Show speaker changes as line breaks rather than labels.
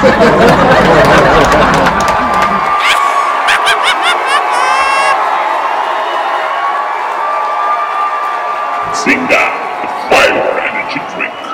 Sing down the fire energy drink.